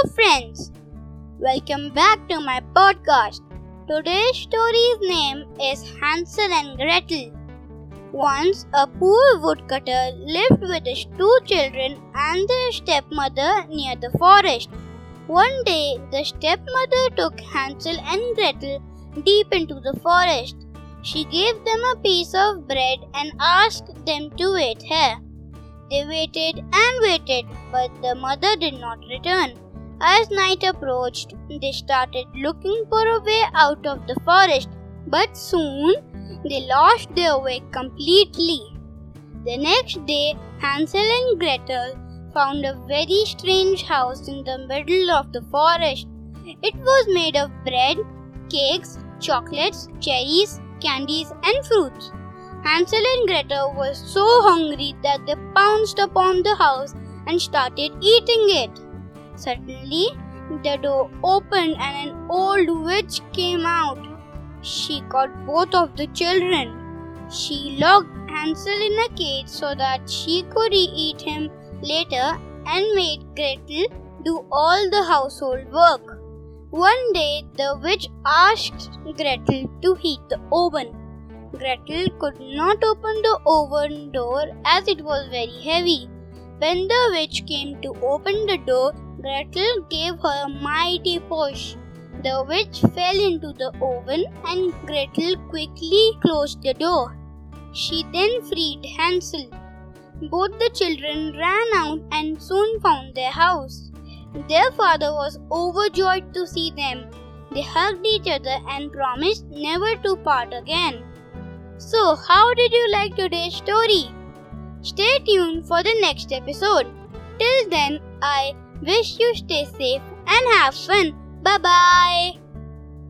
Hello, friends. Welcome back to my podcast. Today's story's name is Hansel and Gretel. Once, a poor woodcutter lived with his two children and their stepmother near the forest. One day, the stepmother took Hansel and Gretel deep into the forest. She gave them a piece of bread and asked them to wait here. They waited and waited, but the mother did not return. As night approached, they started looking for a way out of the forest, but soon they lost their way completely. The next day, Hansel and Gretel found a very strange house in the middle of the forest. It was made of bread, cakes, chocolates, cherries, candies, and fruits. Hansel and Gretel were so hungry that they pounced upon the house and started eating it. Suddenly, the door opened and an old witch came out. She caught both of the children. She locked Hansel in a cage so that she could eat him later and made Gretel do all the household work. One day, the witch asked Gretel to heat the oven. Gretel could not open the oven door as it was very heavy. When the witch came to open the door, Gretel gave her a mighty push. The witch fell into the oven and Gretel quickly closed the door. She then freed Hansel. Both the children ran out and soon found their house. Their father was overjoyed to see them. They hugged each other and promised never to part again. So, how did you like today's story? Stay tuned for the next episode. Till then, I wish you stay safe and have fun. Bye bye.